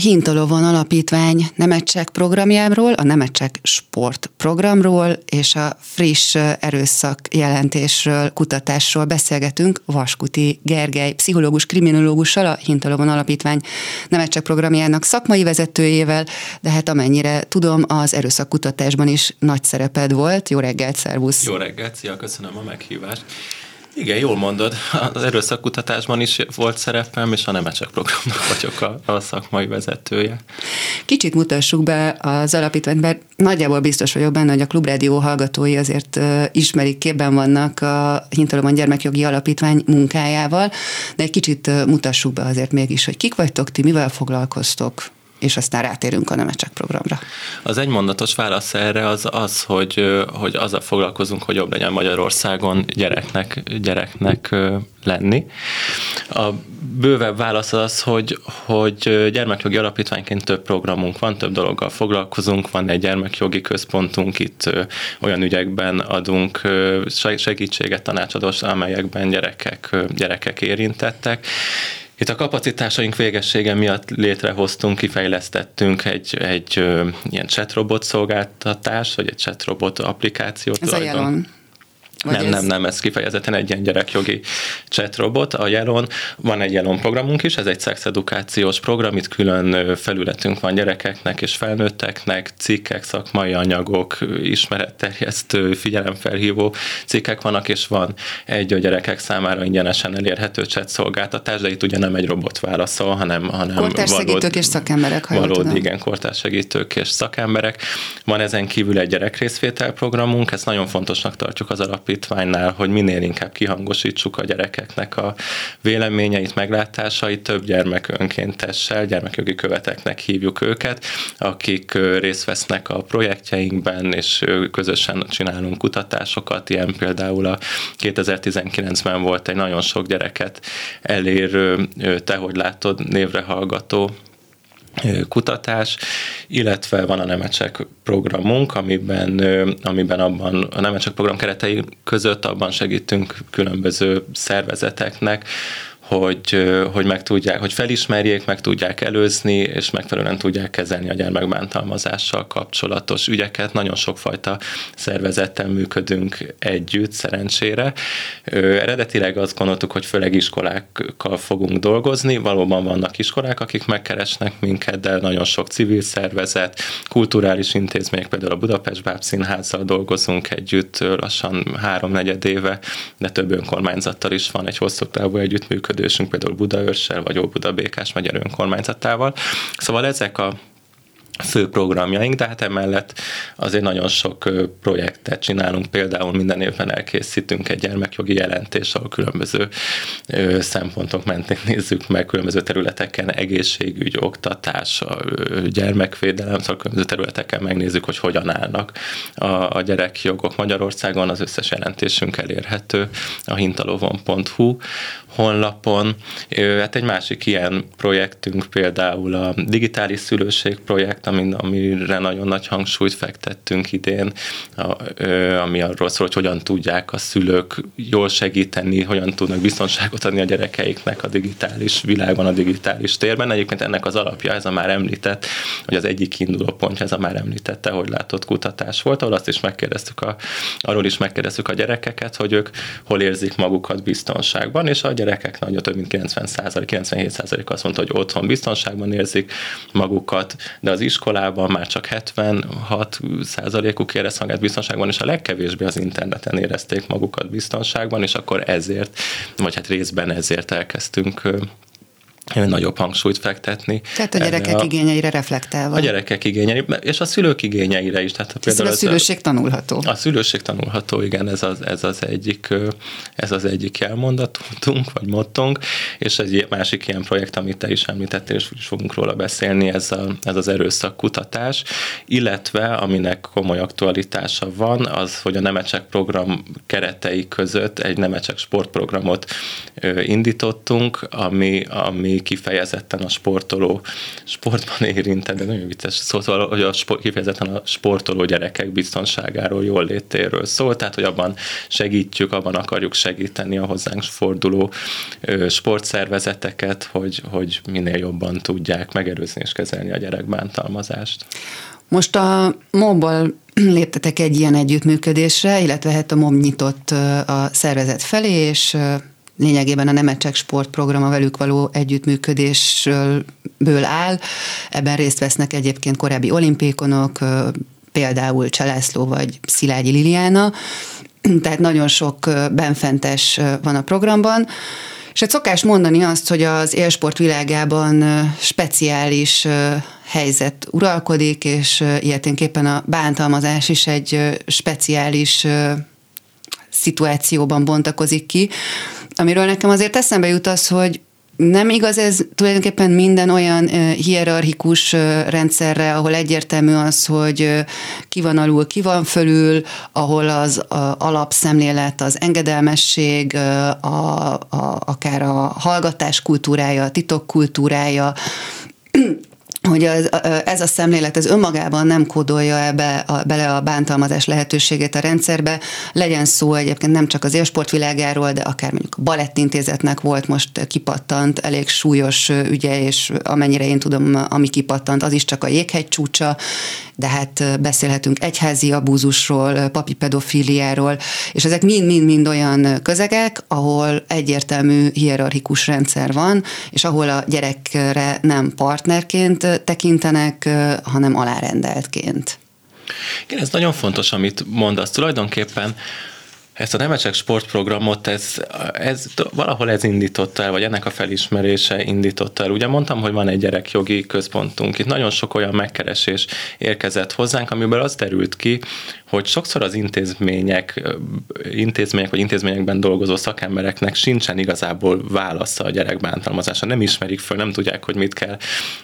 Hintalovon Alapítvány Nemecsek programjáról, a Nemecsek Sport programról és a friss erőszak jelentésről, kutatásról beszélgetünk Vaskuti Gergely, pszichológus, kriminológussal, a Hintalovon Alapítvány Nemecsek programjának szakmai vezetőjével, de hát amennyire tudom, az erőszak kutatásban is nagy szereped volt. Jó reggelt, szervusz! Jó reggelt, szia, köszönöm a meghívást. Igen, jól mondod, az erőszakkutatásban is volt szerepem, és a Nemecsek programnak vagyok a, a szakmai vezetője. Kicsit mutassuk be az alapítványt, mert nagyjából biztos vagyok benne, hogy a Klubrádió hallgatói azért ismerik, képben vannak a Hintalomban Gyermekjogi Alapítvány munkájával, de egy kicsit mutassuk be azért mégis, hogy kik vagytok ti, mivel foglalkoztok és aztán rátérünk a Nemecsek programra. Az egymondatos válasz erre az az, hogy, hogy azzal foglalkozunk, hogy jobb legyen Magyarországon gyereknek, gyereknek lenni. A bővebb válasz az, hogy, hogy gyermekjogi alapítványként több programunk van, több dologgal foglalkozunk, van egy gyermekjogi központunk, itt olyan ügyekben adunk segítséget, tanácsadós, amelyekben gyerekek, gyerekek érintettek, itt a kapacitásaink végessége miatt létrehoztunk, kifejlesztettünk egy, egy ö, ilyen chatrobot szolgáltatást, vagy egy chatrobot applikációt. Ez a jelon. Vagy nem, ez... nem, nem, ez kifejezetten egy ilyen gyerekjogi chatrobot. A Jelon van egy Jelon programunk is, ez egy szexedukációs program, itt külön felületünk van gyerekeknek és felnőtteknek, cikkek, szakmai anyagok, ismeretterjesztő, figyelemfelhívó cikkek vannak, és van egy a gyerekek számára ingyenesen elérhető chat szolgáltatás, de itt ugye nem egy robot válaszol, hanem, hanem kortárssegítők és szakemberek, ha valódi, igen, kortárssegítők és szakemberek. Van ezen kívül egy gyerekrészvétel programunk, ezt nagyon fontosnak tartjuk az alap alapítványnál, hogy minél inkább kihangosítsuk a gyerekeknek a véleményeit, meglátásait, több gyermek önkéntessel, gyermekjogi követeknek hívjuk őket, akik részt vesznek a projektjeinkben, és közösen csinálunk kutatásokat, ilyen például a 2019-ben volt egy nagyon sok gyereket elérő, te hogy látod, névre hallgató kutatás, illetve van a Nemecsek programunk, amiben, amiben abban a Nemecsek program keretei között abban segítünk különböző szervezeteknek, hogy, hogy meg tudják, hogy felismerjék, meg tudják előzni, és megfelelően tudják kezelni a gyermekbántalmazással kapcsolatos ügyeket. Nagyon sokfajta szervezettel működünk együtt, szerencsére. Eredetileg azt gondoltuk, hogy főleg iskolákkal fogunk dolgozni. Valóban vannak iskolák, akik megkeresnek minket, de nagyon sok civil szervezet, kulturális intézmények, például a Budapest Bábszínházzal dolgozunk együtt lassan háromnegyed éve, de több önkormányzattal is van egy hosszú távú együttműködés együttműködésünk, például Budaörssel vagy Óbuda Békás megyer önkormányzatával. Szóval ezek a fő programjaink, de hát emellett azért nagyon sok projektet csinálunk, például minden évben elkészítünk egy gyermekjogi jelentést, ahol különböző szempontok mentén nézzük meg különböző területeken, egészségügy, oktatás, gyermekvédelem, szóval különböző területeken megnézzük, hogy hogyan állnak a, a gyerekjogok. Magyarországon, az összes jelentésünk elérhető a hintalovon.hu honlapon. Hát egy másik ilyen projektünk például a digitális szülőség projekt, amire nagyon nagy hangsúlyt fektettünk idén, ami arról szól, hogy hogyan tudják a szülők jól segíteni, hogyan tudnak biztonságot adni a gyerekeiknek a digitális világban, a digitális térben. Egyébként ennek az alapja, ez a már említett, hogy az egyik kiinduló pontja, ez a már említette, hogy látott kutatás volt, ahol azt is megkérdeztük a, arról is megkérdeztük a gyerekeket, hogy ők hol érzik magukat biztonságban, és a gyerekek nagyon több mint 90 97 azt mondta, hogy otthon biztonságban érzik magukat, de az iskolában már csak 76 százalékuk érez magát biztonságban, és a legkevésbé az interneten érezték magukat biztonságban, és akkor ezért, vagy hát részben ezért elkezdtünk nagyobb hangsúlyt fektetni. Tehát a gyerekek a, igényeire reflektálva. A gyerekek igényeire, és a szülők igényeire is. Tehát például a szülőség a, tanulható. A szülőség tanulható, igen, ez az, ez az egyik, ez az egyik elmondatunk, vagy mottunk, és egy másik ilyen projekt, amit te is említettél, és is fogunk róla beszélni, ez, a, ez az erőszak kutatás, illetve aminek komoly aktualitása van, az, hogy a Nemecsek program keretei között egy Nemecsek sportprogramot indítottunk, ami, ami kifejezetten a sportoló, sportban érintett, de nagyon vicces szó, szóval, hogy a sport, kifejezetten a sportoló gyerekek biztonságáról, jól létéről szól, tehát hogy abban segítjük, abban akarjuk segíteni a hozzánk forduló sportszervezeteket, hogy, hogy minél jobban tudják megerőzni és kezelni a gyerekbántalmazást. Most a MOB-ból léptetek egy ilyen együttműködésre, illetve hát a MOB nyitott a szervezet felé, és lényegében a Nemecsek sportprogram a velük való együttműködésből áll. Ebben részt vesznek egyébként korábbi olimpékonok, például Cselászló vagy Szilágyi Liliana, tehát nagyon sok benfentes van a programban. És egy szokás mondani azt, hogy az élsport világában speciális helyzet uralkodik, és ilyeténképpen a bántalmazás is egy speciális szituációban bontakozik ki, amiről nekem azért eszembe jut az, hogy nem igaz ez tulajdonképpen minden olyan hierarchikus rendszerre, ahol egyértelmű az, hogy ki van alul, ki van fölül, ahol az alapszemlélet, az engedelmesség, a, a, akár a hallgatás kultúrája, a titok kultúrája, hogy az, ez a szemlélet ez önmagában nem kódolja ebbe a, bele a bántalmazás lehetőségét a rendszerbe. Legyen szó egyébként nem csak az élsportvilágáról, de akár mondjuk a balettintézetnek volt most kipattant elég súlyos ügye, és amennyire én tudom, ami kipattant, az is csak a jéghegy csúcsa, de hát beszélhetünk egyházi abúzusról, papi pedofíliáról, és ezek mind-mind-mind olyan közegek, ahol egyértelmű hierarchikus rendszer van, és ahol a gyerekre nem partnerként tekintenek, hanem alárendeltként. Igen, ez nagyon fontos, amit mondasz. Tulajdonképpen ezt a Nemecsek sportprogramot, ez, ez, valahol ez indította el, vagy ennek a felismerése indította el. Ugye mondtam, hogy van egy gyerekjogi központunk. Itt nagyon sok olyan megkeresés érkezett hozzánk, amiből az derült ki, hogy sokszor az intézmények, intézmények vagy intézményekben dolgozó szakembereknek sincsen igazából válasza a gyerekbántalmazásra. Nem ismerik föl, nem tudják, hogy mit kell,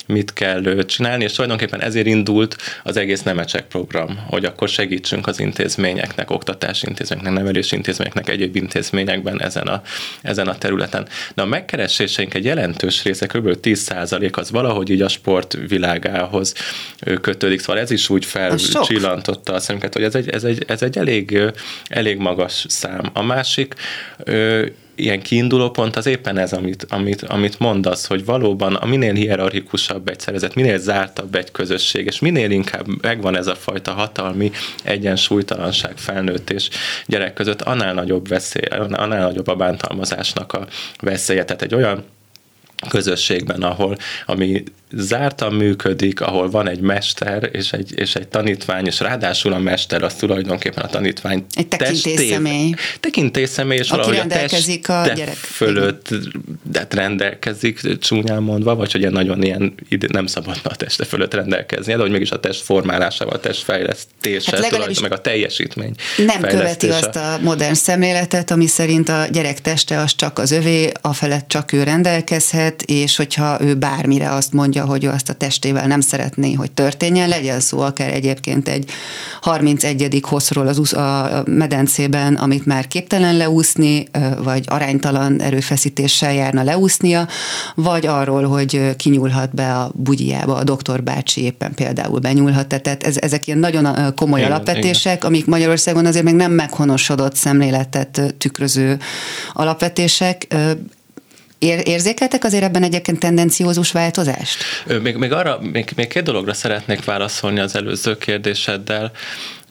mit kell csinálni, és tulajdonképpen ezért indult az egész Nemecsek program, hogy akkor segítsünk az intézményeknek, oktatási intézményeknek, nevelési intézményeknek, egyéb intézményekben ezen a, ezen a területen. De a megkereséseink egy jelentős része, kb. 10% az valahogy így a sport világához kötődik. Szóval ez is úgy felcsillantotta a szemünket, hogy ez egy, ez egy, ez egy elég, elég magas szám. A másik ilyen kiinduló pont az éppen ez, amit, amit, amit mondasz, hogy valóban a minél hierarchikusabb egy szervezet, minél zártabb egy közösség, és minél inkább megvan ez a fajta hatalmi egyensúlytalanság felnőtt és gyerek között, annál nagyobb veszély, annál nagyobb a bántalmazásnak a veszélye. Tehát egy olyan közösségben, ahol ami zártan működik, ahol van egy mester és egy, és egy tanítvány, és ráadásul a mester az tulajdonképpen a tanítvány Egy tekintélyszemély. Tekintélyszemély, és Aki valahogy a test a gyerek. fölött de rendelkezik, csúnyán mondva, vagy hogy nagyon ilyen nem szabadna a teste fölött rendelkezni, de hogy mégis a test formálásával, a test fejlesztése, hát meg a teljesítmény Nem követi azt a modern szemléletet, ami szerint a gyerek teste az csak az övé, a felett csak ő rendelkezhet, és hogyha ő bármire azt mondja, mondja, hogy ő azt a testével nem szeretné, hogy történjen, legyen szó akár egyébként egy 31. hosszról az a medencében, amit már képtelen leúszni, vagy aránytalan erőfeszítéssel járna leúsznia, vagy arról, hogy kinyúlhat be a bugyjába, a doktor bácsi éppen például benyúlhat. Tehát ez, ezek ilyen nagyon komoly igen, alapvetések, igen. amik Magyarországon azért még nem meghonosodott szemléletet tükröző alapvetések. Ér, érzékeltek azért ebben egyébként tendenciózus változást? Még, még arra, még, még két dologra szeretnék válaszolni az előző kérdéseddel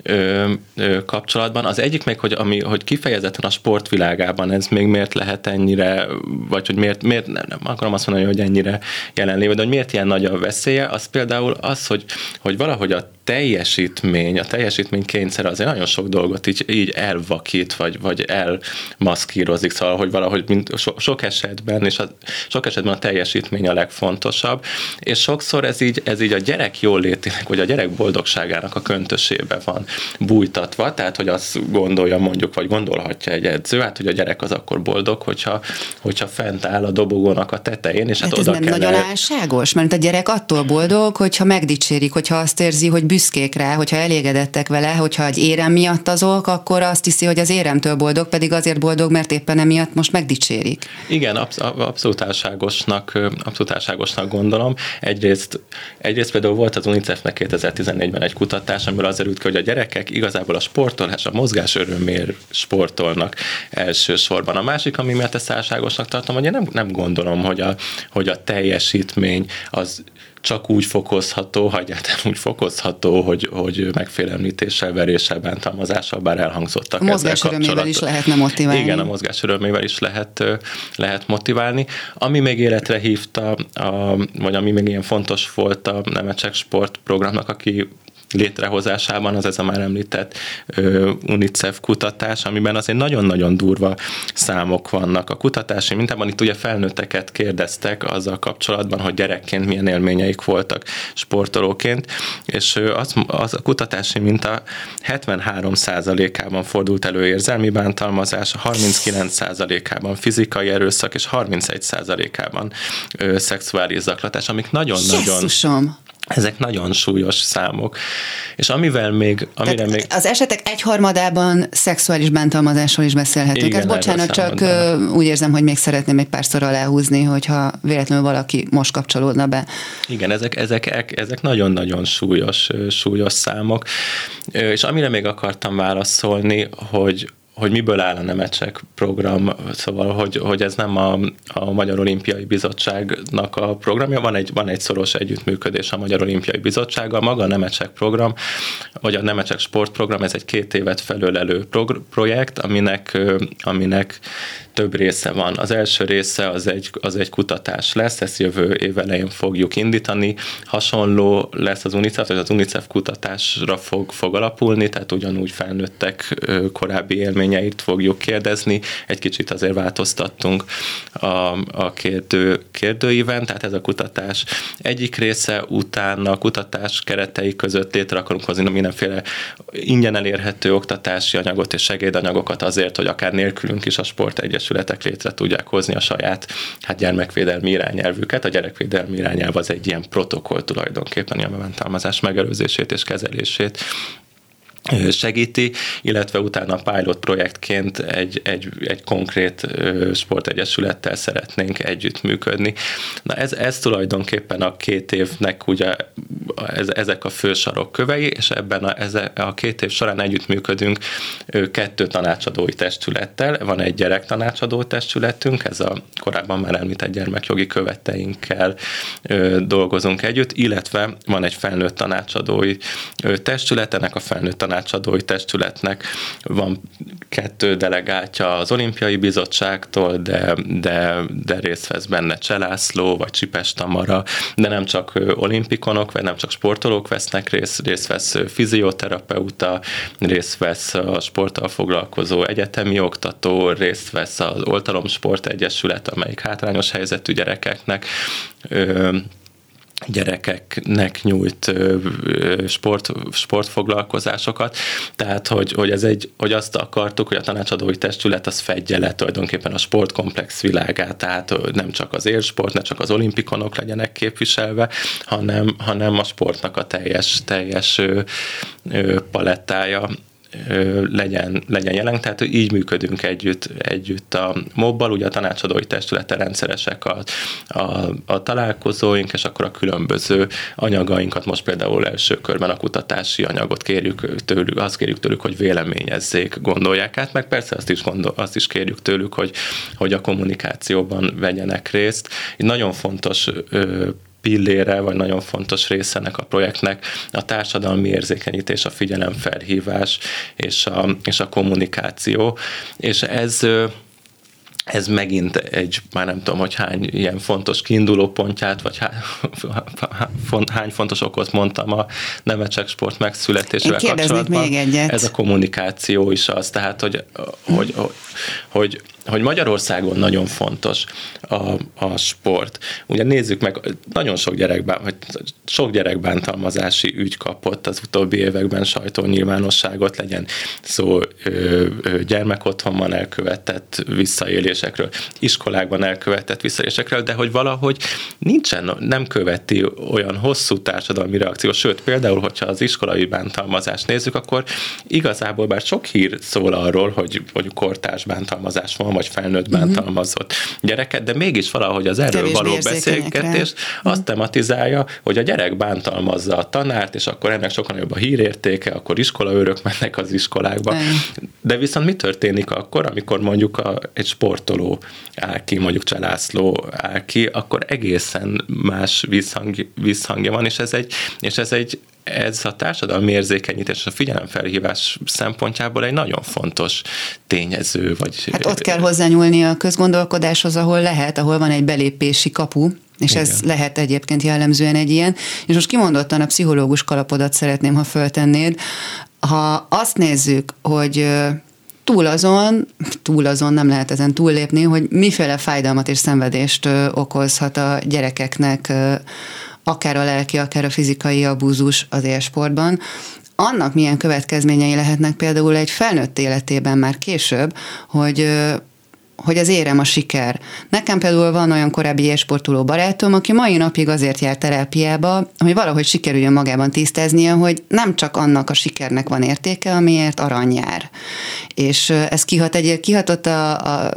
ö, ö, kapcsolatban. Az egyik még, hogy, ami, hogy kifejezetten a sportvilágában ez még miért lehet ennyire, vagy hogy miért, miért nem, nem akarom azt mondani, hogy ennyire jelenlévő, de hogy miért ilyen nagy a veszélye, az például az, hogy, hogy valahogy a teljesítmény, a teljesítmény kényszer azért nagyon sok dolgot így, így elvakít, vagy, vagy elmaszkírozik, szóval, hogy valahogy mint so, sok esetben, és a, sok esetben a teljesítmény a legfontosabb, és sokszor ez így, ez így a gyerek jólétének, vagy a gyerek boldogságának a köntösébe van bújtatva, tehát hogy azt gondolja mondjuk, vagy gondolhatja egy edző, hát hogy a gyerek az akkor boldog, hogyha, hogyha fent áll a dobogónak a tetején, és hát, hát ez oda nem kell nagy álságos, mert a gyerek attól boldog, hogyha megdicsérik, hogyha azt érzi, hogy büszkék rá, hogyha elégedettek vele, hogyha egy érem miatt azok, akkor azt hiszi, hogy az éremtől boldog, pedig azért boldog, mert éppen emiatt most megdicsérik. Igen, absz- abszolút álságosnak, abszolút álságosnak gondolom. Egyrészt, egyrészt például volt az UNICEF-nek 2014-ben egy kutatás, amiből az erült ki, hogy a gyerekek igazából a sportolás, a mozgás örömér sportolnak elsősorban. A másik, ami miatt ezt álságosnak tartom, hogy én nem, nem gondolom, hogy a, hogy a teljesítmény az csak úgy fokozható, ha egyáltalán úgy fokozható, hogy, hogy megfélemlítéssel, veréssel, bántalmazással, bár elhangzottak. A mozgás örömével is lehetne motiválni. Igen, a mozgás örömével is lehet, lehet motiválni. Ami még életre hívta, a, vagy ami még ilyen fontos volt a Nemecsek sportprogramnak, aki létrehozásában az ez a már említett UNICEF kutatás, amiben azért nagyon-nagyon durva számok vannak. A kutatási mintában itt ugye felnőtteket kérdeztek azzal kapcsolatban, hogy gyerekként milyen élményeik voltak sportolóként, és az, az a kutatási minta 73%-ában fordult elő érzelmi bántalmazás, 39%-ában fizikai erőszak, és 31%-ában szexuális zaklatás, amik nagyon-nagyon ezek nagyon súlyos számok. És amivel még... Amire még... Az esetek egyharmadában szexuális bántalmazásról is beszélhetünk. Igen, Ez bocsánat, csak mondanak. úgy érzem, hogy még szeretném egy párszor aláhúzni, hogyha véletlenül valaki most kapcsolódna be. Igen, ezek, ezek, ezek nagyon-nagyon súlyos, súlyos számok. És amire még akartam válaszolni, hogy hogy miből áll a Nemecsek program, szóval, hogy, hogy ez nem a, a Magyar Olimpiai Bizottságnak a programja, van egy, van egy szoros együttműködés a Magyar Olimpiai Bizottsággal, maga a Nemecsek program, vagy a Nemecsek sportprogram, ez egy két évet felölelő projekt, aminek, aminek több része van. Az első része az egy, az egy kutatás lesz, ezt jövő év elején fogjuk indítani. Hasonló lesz az UNICEF, vagy az UNICEF kutatásra fog, fog alapulni, tehát ugyanúgy felnőttek korábbi élményeit fogjuk kérdezni. Egy kicsit azért változtattunk a, a kérdő, kérdőíven, tehát ez a kutatás egyik része, utána a kutatás keretei között létre akarunk hozni mindenféle ingyen elérhető oktatási anyagot és segédanyagokat azért, hogy akár nélkülünk is a sport egyes egyesületek létre tudják hozni a saját hát gyermekvédelmi irányelvüket. A gyerekvédelmi irányelv az egy ilyen protokoll tulajdonképpen a bántalmazás megelőzését és kezelését segíti, illetve utána pilot projektként egy, egy, egy konkrét sportegyesülettel szeretnénk együttműködni. Na ez, ez tulajdonképpen a két évnek ugye ez, ezek a fő sarokkövei, és ebben a, ez, a két év során együttműködünk kettő tanácsadói testülettel. Van egy gyerek tanácsadó testületünk, ez a korábban már említett gyermekjogi követeinkkel dolgozunk együtt, illetve van egy felnőtt tanácsadói testület, ennek a felnőtt tanácsadói tanácsadói testületnek. Van kettő delegátja az olimpiai bizottságtól, de, de, de részt vesz benne Cselászló, vagy Csipes Tamara, de nem csak olimpikonok, vagy nem csak sportolók vesznek részt, részt vesz fizioterapeuta, részt vesz a sporttal foglalkozó egyetemi oktató, részt vesz az Oltalom Sport Egyesület, amelyik hátrányos helyzetű gyerekeknek gyerekeknek nyújt sport, sportfoglalkozásokat, tehát hogy, hogy, ez egy, hogy azt akartuk, hogy a tanácsadói testület az fedje le tulajdonképpen a sportkomplex világát, tehát nem csak az élsport, ne csak az olimpikonok legyenek képviselve, hanem, hanem a sportnak a teljes, teljes palettája legyen, legyen jelen, tehát így működünk együtt, együtt a mobbal, ugye a tanácsadói testülete rendszeresek a, a, a találkozóink, és akkor a különböző anyagainkat, most például első körben a kutatási anyagot kérjük tőlük, azt kérjük tőlük, hogy véleményezzék, gondolják át, meg persze azt is, gondol, azt is kérjük tőlük, hogy, hogy a kommunikációban vegyenek részt. Így nagyon fontos pillére, vagy nagyon fontos része ennek a projektnek a társadalmi érzékenyítés, a figyelemfelhívás és a, és a kommunikáció. És ez ez megint egy, már nem tudom, hogy hány ilyen fontos kiinduló pontját, vagy hány fontos okot mondtam a Nemecsek sport megszületésével kapcsolatban. még egyet. Ez a kommunikáció is az, tehát, hogy, hogy, hogy, hogy hogy Magyarországon nagyon fontos a, a sport. Ugye nézzük meg, nagyon sok gyerekben, vagy sok gyerekbántalmazási ügy kapott az utóbbi években sajtónyilvánosságot, legyen szó ö, gyermekotthonban elkövetett visszaélésekről, iskolákban elkövetett visszaélésekről, de hogy valahogy nincsen, nem követi olyan hosszú társadalmi reakció, sőt, például, hogyha az iskolai bántalmazást nézzük, akkor igazából bár sok hír szól arról, hogy, hogy kortárs bántalmazás van, vagy felnőtt mhm. bántalmazott uh-huh. gyereket, de mégis valahogy az erről Kevésbé való beszélgetés azt uh-huh. tematizálja, hogy a gyerek bántalmazza a tanárt, és akkor ennek sokan jobb a hírértéke, akkor iskolaőrök mennek az iskolákba. Uh-huh. De viszont mi történik akkor, amikor mondjuk a, egy sportoló áll ki, mondjuk Cselászló áll ki, akkor egészen más visszhang, visszhangja van, és ez egy, és ez egy ez a társadalmi érzékenyítés és a figyelemfelhívás szempontjából egy nagyon fontos tényező. Vagy... Hát ott kell hozzányúlni a közgondolkodáshoz, ahol lehet, ahol van egy belépési kapu, és Igen. ez lehet egyébként jellemzően egy ilyen. És most kimondottan a pszichológus kalapodat szeretném, ha föltennéd. Ha azt nézzük, hogy túl azon, túl azon nem lehet ezen túllépni, hogy miféle fájdalmat és szenvedést okozhat a gyerekeknek akár a lelki, akár a fizikai abúzus az élsportban, annak milyen következményei lehetnek például egy felnőtt életében már később, hogy hogy az érem a siker. Nekem például van olyan korábbi élsportoló barátom, aki mai napig azért jár terápiába, hogy valahogy sikerüljön magában tisztáznia, hogy nem csak annak a sikernek van értéke, amiért arany jár. És ez kihat egy, kihatott a, a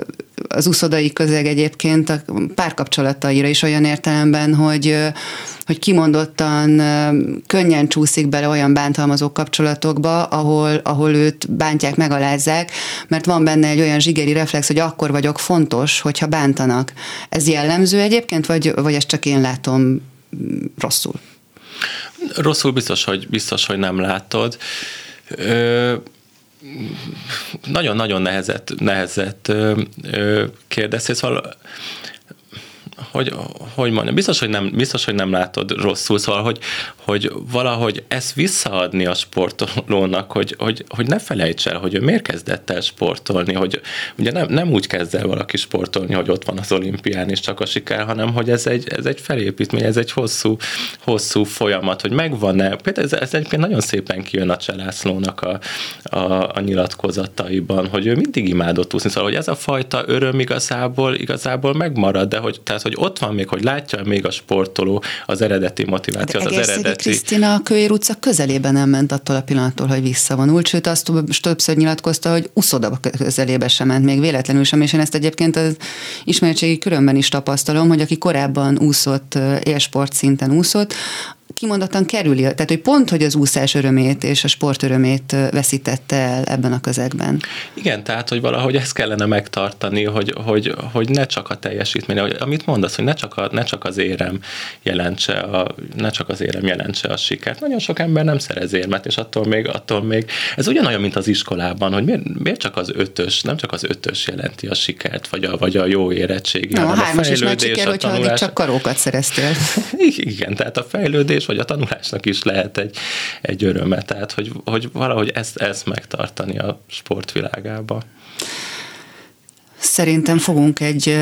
az uszodai közeg egyébként a párkapcsolataira is olyan értelemben, hogy hogy kimondottan könnyen csúszik bele olyan bántalmazó kapcsolatokba, ahol, ahol őt bántják, megalázzák, mert van benne egy olyan zsigeri reflex, hogy akkor vagyok fontos, hogyha bántanak. Ez jellemző egyébként, vagy, vagy ezt csak én látom mm, rosszul? Rosszul biztos, hogy, biztos, hogy nem látod. Ö, nagyon-nagyon nehezet, nehezet kérdeztél, szóval hogy, hogy mondjam, biztos, hogy nem, biztos, hogy nem látod rosszul, szóval, hogy, hogy valahogy ezt visszaadni a sportolónak, hogy, hogy, hogy ne felejts el, hogy ő miért kezdett el sportolni, hogy ugye nem, nem úgy kezd el valaki sportolni, hogy ott van az olimpián és csak a siker, hanem hogy ez egy, ez egy felépítmény, ez egy hosszú, hosszú folyamat, hogy megvan-e, például ez, ez egyébként nagyon szépen kijön a Cselászlónak a, a, a nyilatkozataiban, hogy ő mindig imádott úszni, szóval, hogy ez a fajta öröm igazából, igazából megmarad, de hogy, tehát, hogy ott van még, hogy látja még a sportoló az eredeti motivációt, hát az eredeti Krisztina a Kölyér utca közelében nem ment attól a pillanattól, hogy visszavonult, sőt azt többször nyilatkozta, hogy uszoda közelébe sem ment, még véletlenül sem, és én ezt egyébként az ismertségi körömben is tapasztalom, hogy aki korábban úszott, élsport szinten úszott, kimondottan kerüli, tehát hogy pont, hogy az úszás örömét és a sport örömét veszítette el ebben a közegben. Igen, tehát, hogy valahogy ezt kellene megtartani, hogy, hogy, hogy ne csak a teljesítmény, amit mondasz, hogy ne csak, a, ne csak az érem jelentse a, ne csak az érem jelentse a sikert. Nagyon sok ember nem szerez érmet, és attól még, attól még ez ugyanolyan, mint az iskolában, hogy miért, miért csak az ötös, nem csak az ötös jelenti a sikert, vagy a, vagy a jó érettségi, no, a hármas is nagy siker, hogyha addig csak karókat szereztél. Igen, tehát a fejlődés vagy a tanulásnak is lehet egy, egy öröme. Tehát, hogy, hogy valahogy ezt, ezt megtartani a sportvilágába. Szerintem fogunk egy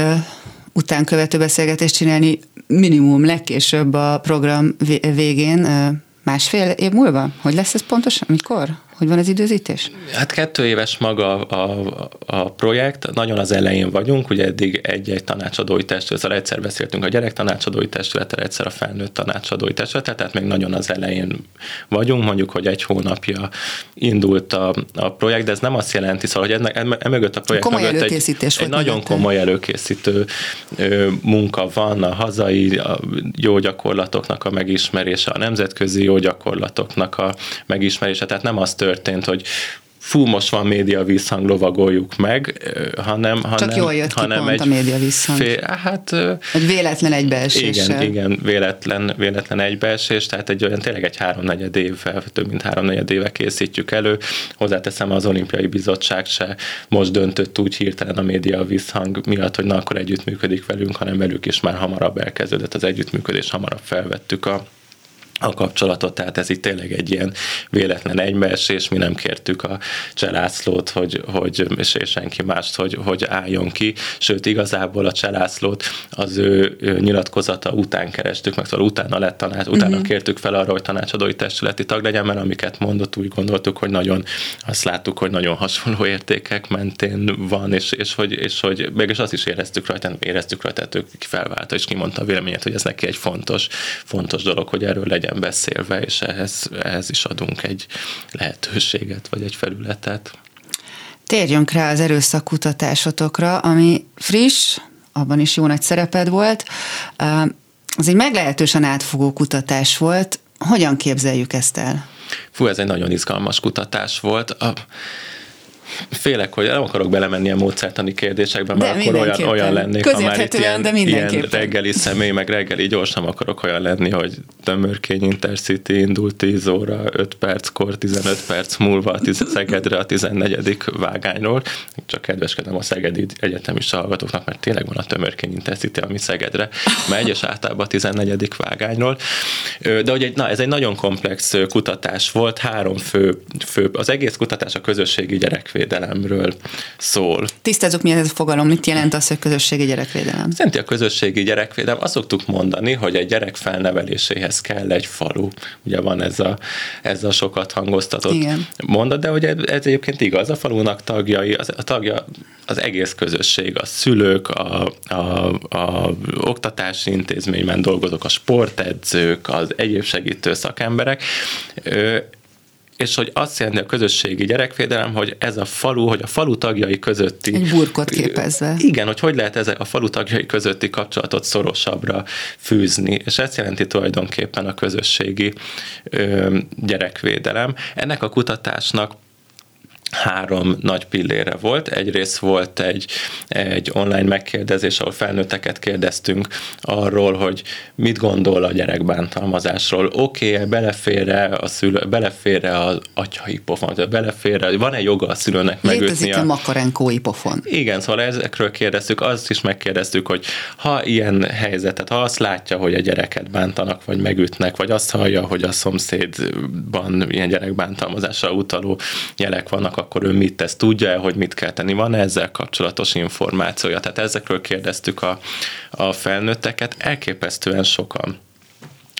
utánkövető beszélgetést csinálni minimum legkésőbb a program végén, másfél év múlva? Hogy lesz ez pontosan? Mikor? Hogy van az időzítés? Hát kettő éves maga a, a projekt, nagyon az elején vagyunk, ugye eddig egy-egy tanácsadói testület, szóval egyszer beszéltünk a gyerek tanácsadói testülettel, egyszer a felnőtt tanácsadói testülettel, tehát még nagyon az elején vagyunk, mondjuk, hogy egy hónapja indult a, a projekt, de ez nem azt jelenti, szóval, hogy ennek, emögött a projekt komoly mögött egy, egy nagyon komoly előkészítő munka van, a hazai a jó gyakorlatoknak a megismerése, a nemzetközi jó gyakorlatoknak a megismerése, tehát nem azt történt, hogy fú, most van média visszhang, lovagoljuk meg, hanem... Csak hanem, jól jött hanem ki pont egy a média visszhang. Fél, hát... Egy véletlen egybeeséssel. Igen, igen, véletlen, véletlen egybeesés, tehát egy olyan tényleg egy háromnegyed évvel, több mint háromnegyed éve készítjük elő. Hozzáteszem, az olimpiai bizottság se most döntött úgy hirtelen a média visszhang miatt, hogy na akkor együttműködik velünk, hanem velük is már hamarabb elkezdődött az együttműködés, hamarabb felvettük a a kapcsolatot, tehát ez itt tényleg egy ilyen véletlen egybeesés, mi nem kértük a Cselászlót, hogy, hogy és, senki mást, hogy, hogy álljon ki, sőt igazából a Cselászlót az ő, ő nyilatkozata után kerestük meg, szóval utána lett tanács, utána uh-huh. kértük fel arra, hogy tanácsadói testületi tag legyen, mert amiket mondott, úgy gondoltuk, hogy nagyon, azt láttuk, hogy nagyon hasonló értékek mentén van, és, és hogy, és hogy mégis azt is éreztük rajta, éreztük rajta, tehát ő felválta, és kimondta a véleményét, hogy ez neki egy fontos, fontos dolog, hogy erről legyen legyen beszélve, és ehhez, ehhez is adunk egy lehetőséget, vagy egy felületet. Térjünk rá az erőszakkutatásotokra, ami friss, abban is jó nagy szereped volt. Az egy meglehetősen átfogó kutatás volt. Hogyan képzeljük ezt el? Fú, ez egy nagyon izgalmas kutatás volt. A, Félek, hogy nem akarok belemenni a módszertani kérdésekbe, mert akkor olyan, olyan lennék, ha már itt ilyen, de ilyen reggeli személy, meg reggeli gyorsan akarok olyan lenni, hogy tömörkény Intercity indult 10 óra, 5 perckor, 15 perc múlva a Szegedre a 14. vágányról. Csak kedveskedem a Szegedi egyetemi hallgatóknak, mert tényleg van a tömörkény Intercity, ami Szegedre megy, és általában a 14. vágányról. De hogy egy, na, ez egy nagyon komplex kutatás volt, három fő, fő az egész kutatás a közösségi gyerekvédelem gyerekvédelemről szól. Tisztázzuk, mi ez a fogalom, mit jelent az, hogy közösségi gyerekvédelem? Szerinti a közösségi gyerekvédelem, azt szoktuk mondani, hogy egy gyerek felneveléséhez kell egy falu. Ugye van ez a, ez a sokat hangoztatott Igen. mondat, de ugye ez egyébként igaz, a falunak tagjai, az, a tagja az egész közösség, a szülők, a, a, a oktatási intézményben dolgozók, a sportedzők, az egyéb segítő szakemberek és hogy azt jelenti a közösségi gyerekvédelem, hogy ez a falu, hogy a falu tagjai közötti... Egy burkot képezve. Igen, hogy hogy lehet ez a falu tagjai közötti kapcsolatot szorosabbra fűzni, és ezt jelenti tulajdonképpen a közösségi ö, gyerekvédelem. Ennek a kutatásnak három nagy pillére volt. Egyrészt volt egy, egy online megkérdezés, ahol felnőtteket kérdeztünk arról, hogy mit gondol a gyerekbántalmazásról. Oké, okay, belefér-e a szülő, belefér-e az atyai pofon, belefér-e, van-e joga a szülőnek megütni? Létezik a makarenkói pofon? Igen, szóval ezekről kérdeztük, azt is megkérdeztük, hogy ha ilyen helyzetet, ha azt látja, hogy a gyereket bántanak, vagy megütnek, vagy azt hallja, hogy a szomszédban ilyen gyerekbántalmazásra utaló jelek vannak, akkor ő mit tesz, tudja-e, hogy mit kell tenni, van ezzel kapcsolatos információja. Tehát ezekről kérdeztük a, a felnőtteket, elképesztően sokan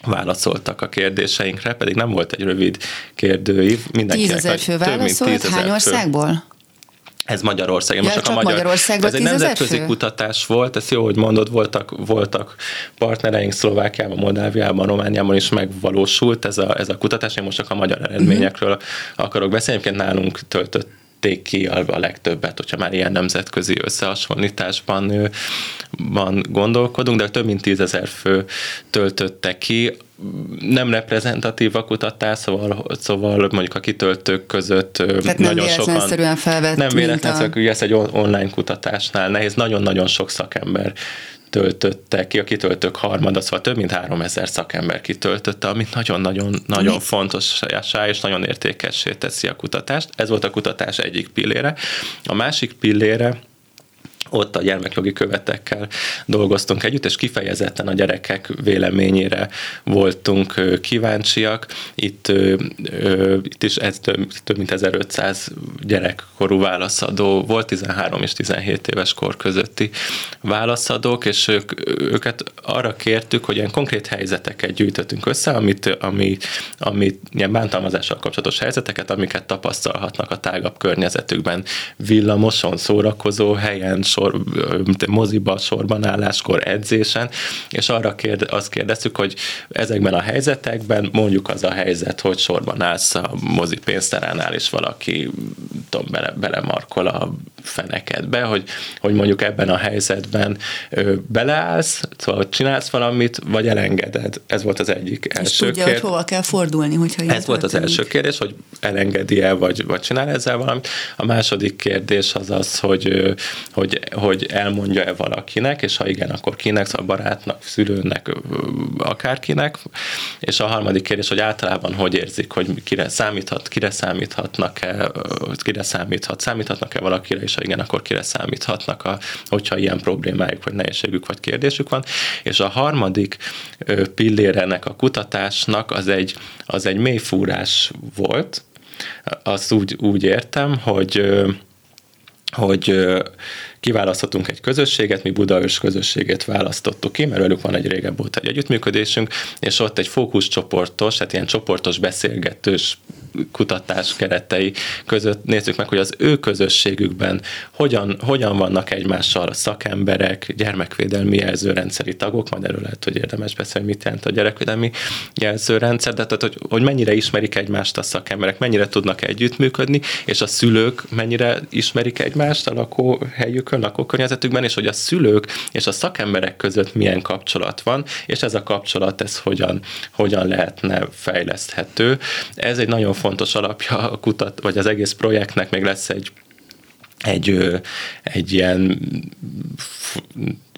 válaszoltak a kérdéseinkre, pedig nem volt egy rövid kérdőív. Tízezer fő válaszolt? Hány országból? Fő. Ez Magyarország. Most ja, csak a magyar, Magyarországban ez egy nemzetközi kutatás volt, ez jó, hogy mondod, voltak, voltak partnereink Szlovákiában, Moldáviában, Romániában is megvalósult ez a, ez a kutatás. Én most csak a magyar eredményekről uh-huh. akarok beszélni. Egyébként nálunk töltött ki a, a legtöbbet, hogyha már ilyen nemzetközi összehasonlításban van, gondolkodunk, de több mint tízezer fő töltötte ki nem reprezentatív a kutatás, szóval, szóval mondjuk a kitöltők között Tehát nagyon nem sokan... felvett, Nem véletlenszerűen, a... ez egy online kutatásnál nehéz, nagyon-nagyon sok szakember töltötte ki, a kitöltők harmada, szóval több mint 3000 szakember kitöltötte, amit nagyon-nagyon nagyon fontos és nagyon értékessé teszi a kutatást. Ez volt a kutatás egyik pillére. A másik pillére ott a gyermekjogi követekkel dolgoztunk együtt, és kifejezetten a gyerekek véleményére voltunk kíváncsiak. Itt, itt is ez több, több mint 1500 gyerekkorú válaszadó volt, 13 és 17 éves kor közötti válaszadók, és ők, őket arra kértük, hogy ilyen konkrét helyzeteket gyűjtöttünk össze, amit, ami, ami ilyen bántalmazással kapcsolatos helyzeteket, amiket tapasztalhatnak a tágabb környezetükben, villamoson, szórakozó helyen, sor, moziba, sorban álláskor, edzésen, és arra kérde, azt kérdeztük, hogy ezekben a helyzetekben mondjuk az a helyzet, hogy sorban állsz a mozi pénztáránál, és valaki tudom, bele, belemarkol a fenekedbe, hogy, hogy mondjuk ebben a helyzetben ö, beleállsz, szóval csinálsz valamit, vagy elengeded. Ez volt az egyik első És tudja, kérdés. hogy hova kell fordulni, hogyha Ez volt az történik. első kérdés, hogy elengedi-e, vagy, vagy csinál ezzel valamit. A második kérdés az az, hogy, hogy, hogy elmondja-e valakinek, és ha igen, akkor kinek, szóval barátnak, szülőnek, akárkinek. És a harmadik kérdés, hogy általában hogy érzik, hogy kire számíthat, kire számíthatnak-e, kire számíthat, számíthatnak-e valakire, és ha igen, akkor kire számíthatnak, a, hogyha ilyen problémájuk, vagy nehézségük, vagy kérdésük van. És a harmadik ö, pillér ennek a kutatásnak az egy, az egy mélyfúrás volt. Azt úgy, úgy értem, hogy hogy kiválaszthatunk egy közösséget, mi Budaörs közösségét választottuk ki, mert velük van egy régebb óta egy együttműködésünk, és ott egy fókuszcsoportos, tehát ilyen csoportos beszélgetős kutatás keretei között nézzük meg, hogy az ő közösségükben hogyan, hogyan vannak egymással szakemberek, gyermekvédelmi jelzőrendszeri tagok, majd erről lehet, hogy érdemes beszélni, mit jelent a gyerekvédelmi jelzőrendszer, de tehát, hogy, hogy mennyire ismerik egymást a szakemberek, mennyire tudnak együttműködni, és a szülők mennyire ismerik egymást a lakóhelyükön, lakókörnyezetükben, és hogy a szülők és a szakemberek között milyen kapcsolat van, és ez a kapcsolat, ez hogyan, hogyan lehetne fejleszthető. Ez egy nagyon fontos alapja a kutat, vagy az egész projektnek, még lesz egy egy, egy ilyen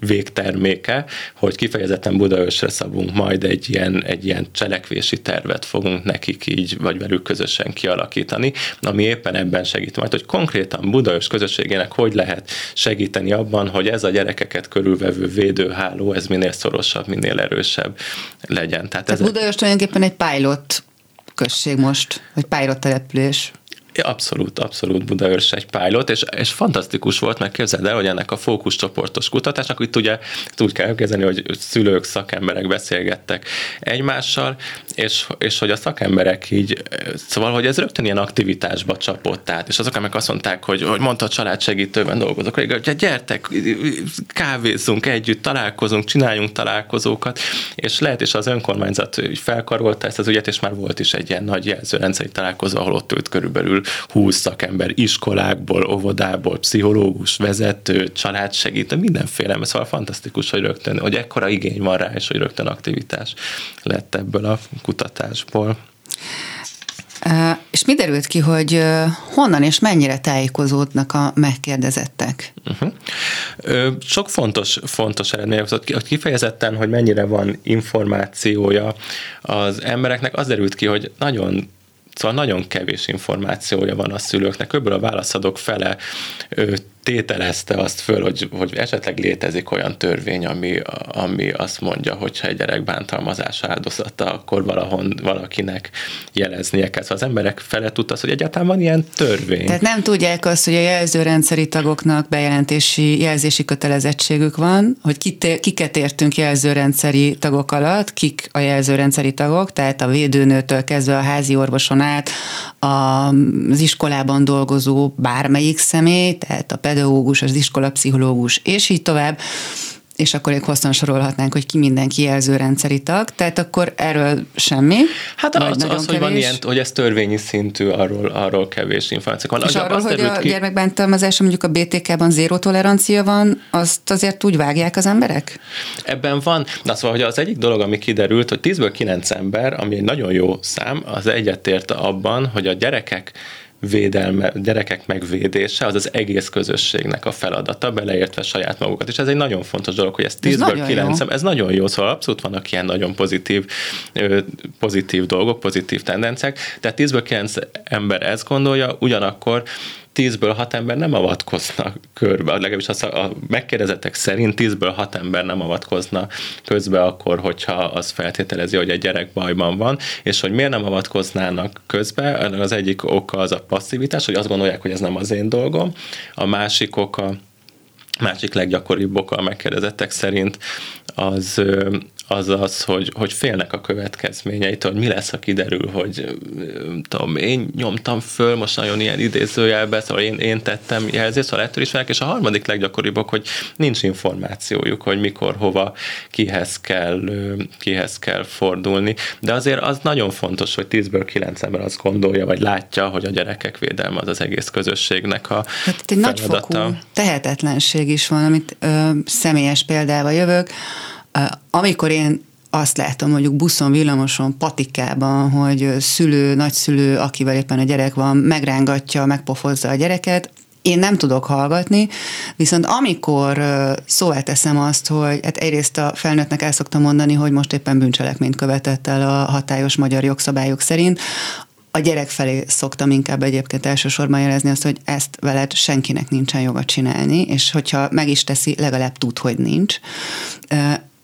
végterméke, hogy kifejezetten Budaörsre szabunk majd egy ilyen, egy ilyen cselekvési tervet fogunk nekik így, vagy velük közösen kialakítani, ami éppen ebben segít majd, hogy konkrétan Budaörs közösségének hogy lehet segíteni abban, hogy ez a gyerekeket körülvevő védőháló, ez minél szorosabb, minél erősebb legyen. Tehát, Tehát ez, Budaörs tulajdonképpen egy pilot község most, vagy pilot település. Abszolút, abszolút Budaörs egy pilot, és, és fantasztikus volt, mert képzeld el, hogy ennek a fókuszcsoportos kutatásnak itt ugye úgy kell elkezdeni, hogy szülők, szakemberek beszélgettek egymással, és, és hogy a szakemberek így, szóval, hogy ez rögtön ilyen aktivitásba csapott át, és azok, amik azt mondták, hogy, hogy mondta a családsegítőben dolgozok, hogy gyertek, kávézzunk együtt, találkozunk, csináljunk találkozókat, és lehet, és az önkormányzat felkarolta ezt az ügyet, és már volt is egy ilyen nagy jelzőrendszeri találkozó, ahol ott ült körülbelül 20 szakember iskolákból, óvodából, pszichológus, vezető, családsegítő, mindenféle, szóval fantasztikus, hogy rögtön, hogy ekkora igény van rá, és hogy rögtön aktivitás lett ebből a kutatásból. És mi derült ki, hogy honnan és mennyire tájékozódnak a megkérdezettek? Uh-huh. Sok fontos, fontos eredmény, hogy kifejezetten, hogy mennyire van információja az embereknek, az derült ki, hogy nagyon Szóval nagyon kevés információja van a szülőknek. Ebből a válaszadók fele tételezte azt föl, hogy, hogy esetleg létezik olyan törvény, ami, ami azt mondja, hogy ha egy gyerek bántalmazás áldozata, akkor valahon valakinek jeleznie kell. Szóval az emberek fele tudta hogy egyáltalán van ilyen törvény. Tehát nem tudják azt, hogy a jelzőrendszeri tagoknak bejelentési, jelzési kötelezettségük van, hogy kit, kiket értünk jelzőrendszeri tagok alatt, kik a jelzőrendszeri tagok, tehát a védőnőtől kezdve a házi orvoson át, az iskolában dolgozó bármelyik személy, tehát a pedagógus, az iskolapszichológus, és így tovább, és akkor még hosszan sorolhatnánk, hogy ki mindenki jelzőrendszeri tag, tehát akkor erről semmi. Hát az, az hogy van ilyen, hogy ez törvényi szintű, arról, arról kevés információ van. És arról, az hogy a ki... gyermekbántalmazásra mondjuk a BTK-ban zéró tolerancia van, azt azért úgy vágják az emberek? Ebben van, na szóval, hogy az egyik dolog, ami kiderült, hogy 10-ből 9 ember, ami egy nagyon jó szám, az egyetért abban, hogy a gyerekek védelme, gyerekek megvédése az az egész közösségnek a feladata, beleértve saját magukat. És ez egy nagyon fontos dolog, hogy ez 10-ből 9, ez nagyon jó, szóval abszolút vannak ilyen nagyon pozitív, pozitív dolgok, pozitív tendenciák, tehát 10-ből 9 ember ezt gondolja, ugyanakkor tízből hat ember nem avatkozna körbe, legalábbis az a megkérdezettek szerint tízből hat ember nem avatkozna közbe akkor, hogyha az feltételezi, hogy egy gyerek bajban van, és hogy miért nem avatkoznának közbe, az egyik oka az a passzivitás, hogy azt gondolják, hogy ez nem az én dolgom, a másik oka másik leggyakoribb oka a megkérdezettek szerint az, az az, hogy, hogy félnek a következményeitől, hogy mi lesz, ha kiderül, hogy tudom, én nyomtam föl, most nagyon ilyen idézőjelbe, szóval én, én tettem jelzést, szóval ettől is felek, és a harmadik leggyakoribb, hogy nincs információjuk, hogy mikor, hova, kihez kell, kihez kell fordulni, de azért az nagyon fontos, hogy 10-ből 9 ember azt gondolja, vagy látja, hogy a gyerekek védelme az az egész közösségnek a hát egy nagyfokú tehetetlenség is van, amit ö, személyes példával jövök. Amikor én azt látom mondjuk buszon, villamoson, patikában, hogy szülő, nagyszülő, akivel éppen a gyerek van, megrángatja, megpofozza a gyereket, én nem tudok hallgatni, viszont amikor szóval teszem azt, hogy hát egyrészt a felnőttnek el szoktam mondani, hogy most éppen bűncselekményt követett el a hatályos magyar jogszabályok szerint, a gyerek felé szoktam inkább egyébként elsősorban jelezni azt, hogy ezt veled senkinek nincsen joga csinálni, és hogyha meg is teszi, legalább tud, hogy nincs.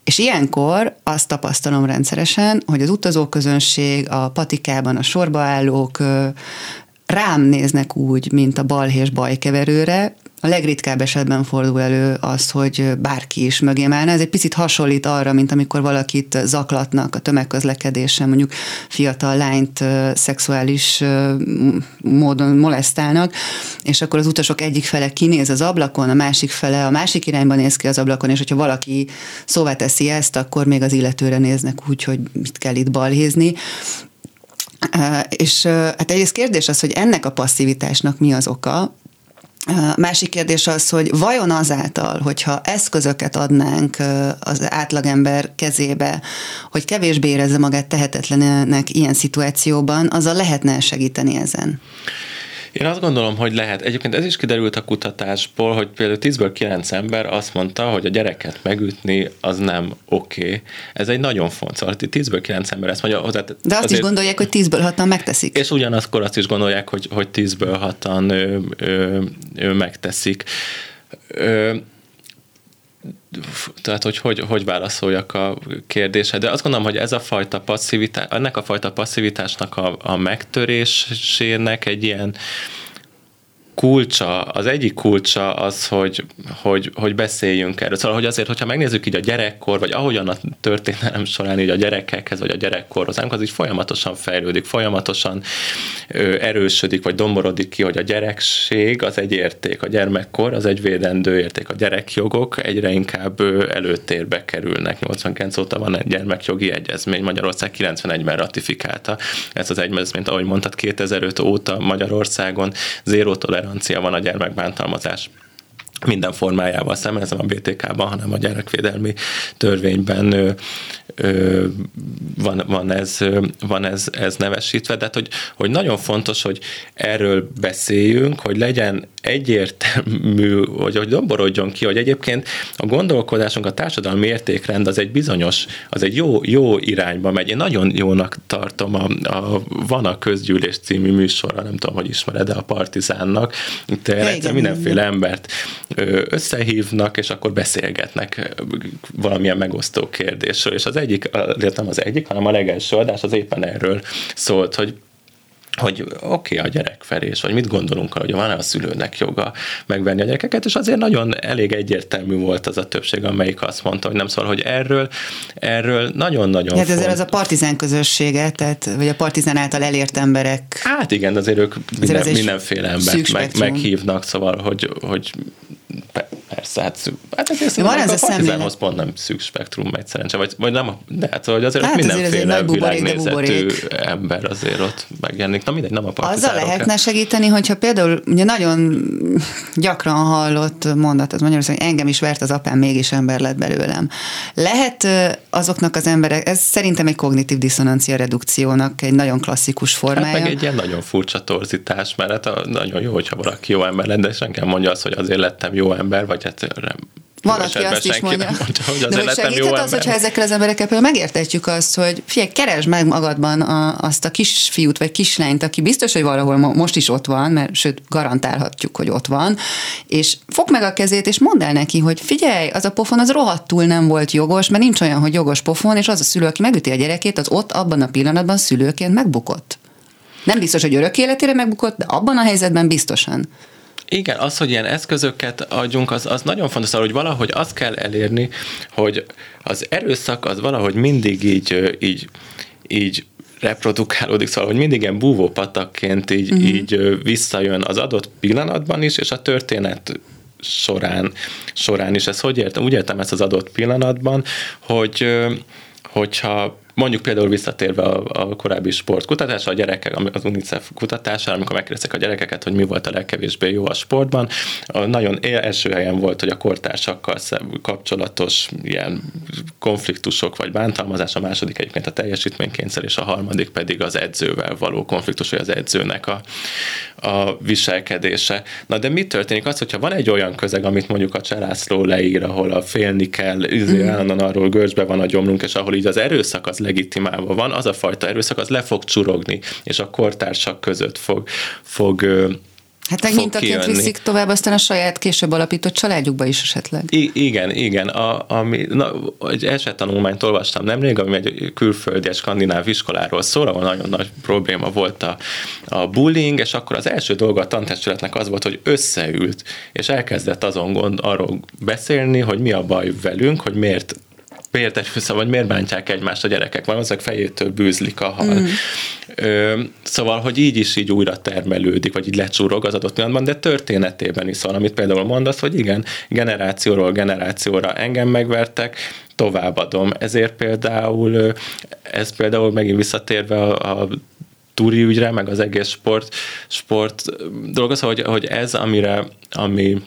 És ilyenkor azt tapasztalom rendszeresen, hogy az utazóközönség, a patikában a sorbaállók rám néznek úgy, mint a balhés bajkeverőre, a legritkább esetben fordul elő az, hogy bárki is mögé állna. Ez egy picit hasonlít arra, mint amikor valakit zaklatnak a tömegközlekedésen, mondjuk fiatal lányt szexuális módon molesztálnak, és akkor az utasok egyik fele kinéz az ablakon, a másik fele a másik irányba néz ki az ablakon, és hogyha valaki szóvá teszi ezt, akkor még az illetőre néznek úgy, hogy mit kell itt balhézni. És hát egyrészt kérdés az, hogy ennek a passzivitásnak mi az oka, Másik kérdés az, hogy vajon azáltal, hogyha eszközöket adnánk az átlagember kezébe, hogy kevésbé érezze magát tehetetlenek ilyen szituációban, azzal lehetne segíteni ezen? Én azt gondolom, hogy lehet. Egyébként ez is kiderült a kutatásból, hogy például 10-ből 9 ember azt mondta, hogy a gyereket megütni az nem oké. Okay. Ez egy nagyon fontos. Szóval 10-ből 9 ember ezt mondja. Hozzá, De azt azért, is gondolják, hogy 10-ből 6 megteszik. És ugyanakkor azt is gondolják, hogy, hogy 10-ből 6 ő, ő, ő megteszik. Ö, tehát hogy, hogy hogy válaszoljak a kérdésre, de azt gondolom, hogy ez a fajta passzivitás, ennek a fajta passzivitásnak a, a megtörésének egy ilyen kulcsa, az egyik kulcsa az, hogy, hogy, hogy beszéljünk erről. Szóval, hogy azért, hogyha megnézzük így a gyerekkor, vagy ahogyan a történelem során így a gyerekekhez, vagy a gyerekkorhoz, az így folyamatosan fejlődik, folyamatosan ö, erősödik, vagy domborodik ki, hogy a gyerekség az egy érték, a gyermekkor az egy védendő érték, a gyerekjogok egyre inkább előtérbe kerülnek. 89 óta van egy gyermekjogi egyezmény, Magyarország 91-ben ratifikálta ezt az egyezményt, ahogy mondtad, 2005 óta Magyarországon zéró tolerancia van a gyermekbántalmazás. Minden formájával szemben, ez a BTK-ban, hanem a gyerekvédelmi törvényben van, van, ez, van ez, ez nevesítve, de hát, hogy, hogy nagyon fontos, hogy erről beszéljünk, hogy legyen egyértelmű, hogy, hogy domborodjon ki, hogy egyébként a gondolkodásunk, a társadalmi értékrend az egy bizonyos, az egy jó, jó irányba megy. Én nagyon jónak tartom, a, a, van a közgyűlés című műsorra, nem tudom, hogy ismered, de a Partizánnak, itt ja, mindenféle embert összehívnak, és akkor beszélgetnek valamilyen megosztó kérdésről. És az egyik, nem az egyik, hanem a legelső adás az éppen erről szólt, hogy hogy oké, okay, a gyerekferés, vagy mit gondolunk hogy van-e a szülőnek joga megvenni a gyerekeket, és azért nagyon elég egyértelmű volt az a többség, amelyik azt mondta, hogy nem szól, hogy erről, erről nagyon-nagyon Hát ezért az a partizán közössége, tehát, vagy a partizán által elért emberek. Hát igen, azért ők minden, azért mindenféle embert meg, meghívnak, szóval, hogy, hogy persze, hát, hát ezért van ez a, a partizánhoz pont nem szűk spektrum egy szerencse, vagy, vagy nem, de hát, hogy azért hát mindenféle azért világnézetű ember azért ott megjelenik. Na mindegy, nem a partizánok. Azzal lehetne segíteni, hogyha például ugye nagyon gyakran hallott mondat az Magyarországon, hogy engem is vert az apám, mégis ember lett belőlem. Lehet azoknak az emberek, ez szerintem egy kognitív diszonancia redukciónak egy nagyon klasszikus formája. Hát meg egy ilyen nagyon furcsa torzítás, mert hát a, nagyon jó, hogyha valaki jó ember lett, de senki mondja azt, hogy azért lettem jó ember, vagy hát van, aki azt is mondja. mondja hogy de hogy segíthet az, hogyha ezekkel az emberekkel például megértetjük azt, hogy figyelj, keresd meg magadban a, azt a kisfiút vagy kislányt, aki biztos, hogy valahol most is ott van, mert sőt, garantálhatjuk, hogy ott van, és fog meg a kezét, és mondd el neki, hogy figyelj, az a pofon az rohadtul nem volt jogos, mert nincs olyan, hogy jogos pofon, és az a szülő, aki megüti a gyerekét, az ott abban a pillanatban szülőként megbukott. Nem biztos, hogy örök életére megbukott, de abban a helyzetben biztosan. Igen, az, hogy ilyen eszközöket adjunk, az, az nagyon fontos, hogy valahogy azt kell elérni, hogy az erőszak az valahogy mindig így, így, így reprodukálódik, szóval, hogy mindig ilyen búvó patakként így, uh-huh. így visszajön az adott pillanatban is, és a történet során, során is. Ez hogy értem? Úgy értem ezt az adott pillanatban, hogy hogyha Mondjuk például visszatérve a, a korábbi sportkutatásra, a gyerekek, az UNICEF kutatására, amikor megkérdeztek a gyerekeket, hogy mi volt a legkevésbé jó a sportban, a nagyon első helyen volt, hogy a kortársakkal kapcsolatos ilyen konfliktusok vagy bántalmazás, a második egyébként a teljesítménykényszer, és a harmadik pedig az edzővel való konfliktus, vagy az edzőnek a, a viselkedése. Na de mi történik az, hogyha van egy olyan közeg, amit mondjuk a Cselászló leír, ahol a félni kell, mm. állandóan arról görcsbe van a gyomrunk, és ahol így az erőszak az legitimálva van, az a fajta erőszak az le fog csurogni, és a kortársak között fog, fog Hát meg mintaként viszik tovább aztán a saját később alapított családjukba is esetleg. I- igen, igen. A, ami, na, egy esettanulmányt olvastam nemrég, ami egy külföldi, egy skandináv iskoláról szól, ahol nagyon nagy probléma volt a, a bullying, és akkor az első dolga a tantestületnek az volt, hogy összeült, és elkezdett azon gond, arról beszélni, hogy mi a baj velünk, hogy miért miért esküszöm, vagy miért bántják egymást a gyerekek, mert azok fejétől bűzlik a hal. Mm. Ö, szóval, hogy így is így újra termelődik, vagy így lecsúrog az adott pillanatban, de történetében is van, amit például mondasz, hogy igen, generációról generációra engem megvertek, továbbadom. Ezért például, ez például megint visszatérve a, a túri ügyre, meg az egész sport, sport dolog hogy, hogy ez, amire, ami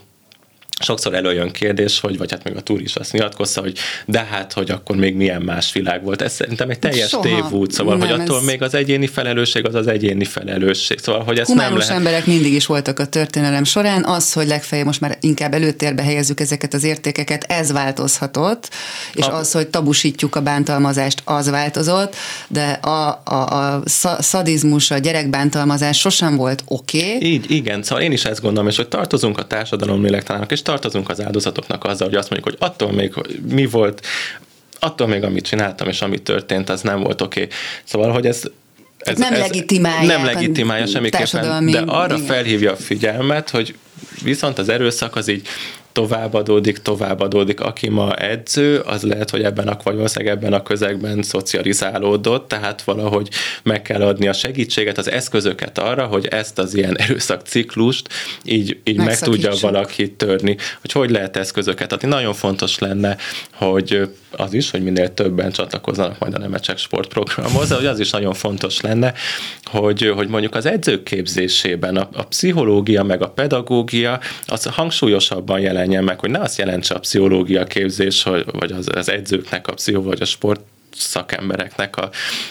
sokszor előjön kérdés, hogy, vagy hát még a túr is azt nyilatkozta, hogy de hát, hogy akkor még milyen más világ volt. Ez szerintem egy teljes Soha. tévút, szóval, nem, hogy attól ez... még az egyéni felelősség az az egyéni felelősség. Szóval, hogy ez nem lehet... emberek mindig is voltak a történelem során, az, hogy legfeljebb most már inkább előtérbe helyezzük ezeket az értékeket, ez változhatott, és a... az, hogy tabusítjuk a bántalmazást, az változott, de a, a, a szadizmus, a gyerekbántalmazás sosem volt oké. Okay. Így, igen, szóval én is ezt gondolom, és hogy tartozunk a társadalom lélektalának, és tartozunk az áldozatoknak azzal, hogy azt mondjuk, hogy attól még mi volt, attól még amit csináltam, és ami történt, az nem volt oké. Okay. Szóval, hogy ez, ez, nem ez legitimálja. Nem legitimálja semmiképpen, de arra igen. felhívja a figyelmet, hogy viszont az erőszak az így továbbadódik, továbbadódik. Aki ma edző, az lehet, hogy ebben a, vagy ebben a közegben szocializálódott, tehát valahogy meg kell adni a segítséget, az eszközöket arra, hogy ezt az ilyen erőszakciklust így, így meg tudja valaki törni, hogy hogy lehet eszközöket adni. Nagyon fontos lenne, hogy az is, hogy minél többen csatlakozzanak majd a Nemecsek sportprogramhoz, de hogy az is nagyon fontos lenne, hogy, hogy mondjuk az edzők képzésében a, a pszichológia meg a pedagógia az hangsúlyosabban jelenjen meg, hogy ne azt jelentse a pszichológia képzés, hogy, vagy az, az edzőknek a pszichó vagy a sport szakembereknek a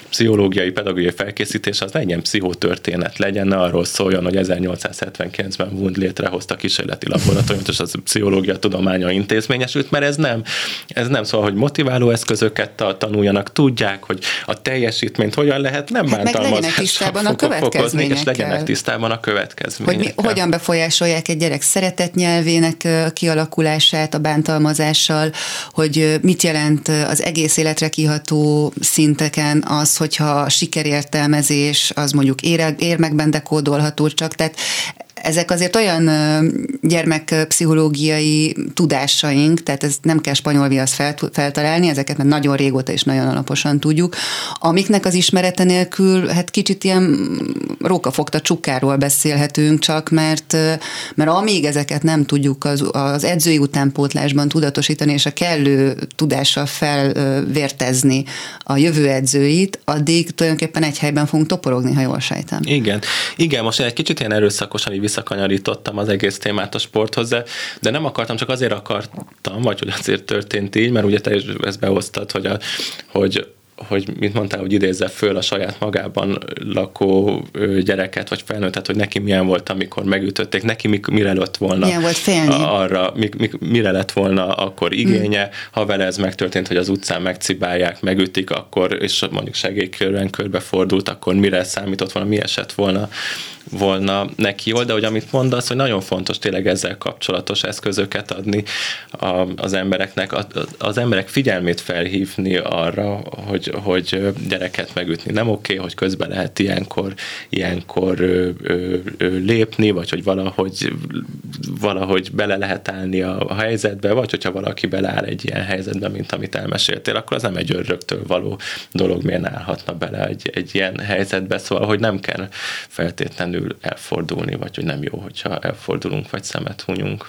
pszichológiai, pedagógiai felkészítés az legyen pszichotörténet, legyen, arról szóljon, hogy 1879-ben Wund létrehozta kísérleti laboratóriumot, és az a pszichológia tudománya intézményesült, mert ez nem, ez nem szól, hogy motiváló eszközöket tanuljanak, tudják, hogy a teljesítményt hogyan lehet nem hát bántalmazással a fokozni, és legyenek tisztában a következményekkel. Hogy mi, hogyan befolyásolják egy gyerek szeretetnyelvének kialakulását a bántalmazással, hogy mit jelent az egész életre kiható alapító szinteken az, hogyha sikerértelmezés az mondjuk érmekben dekódolható csak, tehát ezek azért olyan gyermekpszichológiai tudásaink, tehát ez nem kell spanyol viasz feltalálni, ezeket már nagyon régóta és nagyon alaposan tudjuk, amiknek az ismerete nélkül hát kicsit ilyen rókafogta csukáról beszélhetünk csak, mert, mert amíg ezeket nem tudjuk az, az edzői utánpótlásban tudatosítani, és a kellő tudással felvértezni a jövő edzőit, addig tulajdonképpen egy helyben fogunk toporogni, ha jól sejtem. Igen, igen, most egy kicsit ilyen erőszakosan így visszakanyarítottam az egész témát a sporthoz, de, de nem akartam, csak azért akartam, vagy hogy azért történt így, mert ugye te is ezt behoztad, hogy, a, hogy hogy, mint mondtál, hogy idézze föl a saját magában lakó gyereket, vagy felnőttet, hogy neki milyen volt, amikor megütötték, neki mire lett volna milyen volt félni? arra, mi, mi, mire lett volna akkor igénye, mm. ha vele ez megtörtént, hogy az utcán megcibálják, megütik, akkor, és mondjuk segélykörben körbefordult, akkor mire számított volna, mi esett volna volna neki jól, de hogy amit mondasz, hogy nagyon fontos tényleg ezzel kapcsolatos eszközöket adni a, az embereknek, a, az emberek figyelmét felhívni arra, hogy, hogy gyereket megütni. Nem oké, okay, hogy közben lehet ilyenkor, ilyenkor ö, ö, ö, lépni, vagy hogy valahogy, valahogy bele lehet állni a, a helyzetbe, vagy hogyha valaki beleáll egy ilyen helyzetbe, mint amit elmeséltél, akkor az nem egy öröktől való dolog, miért állhatna bele egy, egy ilyen helyzetbe, szóval, hogy nem kell feltétlenül elfordulni, vagy hogy nem jó, hogyha elfordulunk, vagy szemet hunyunk.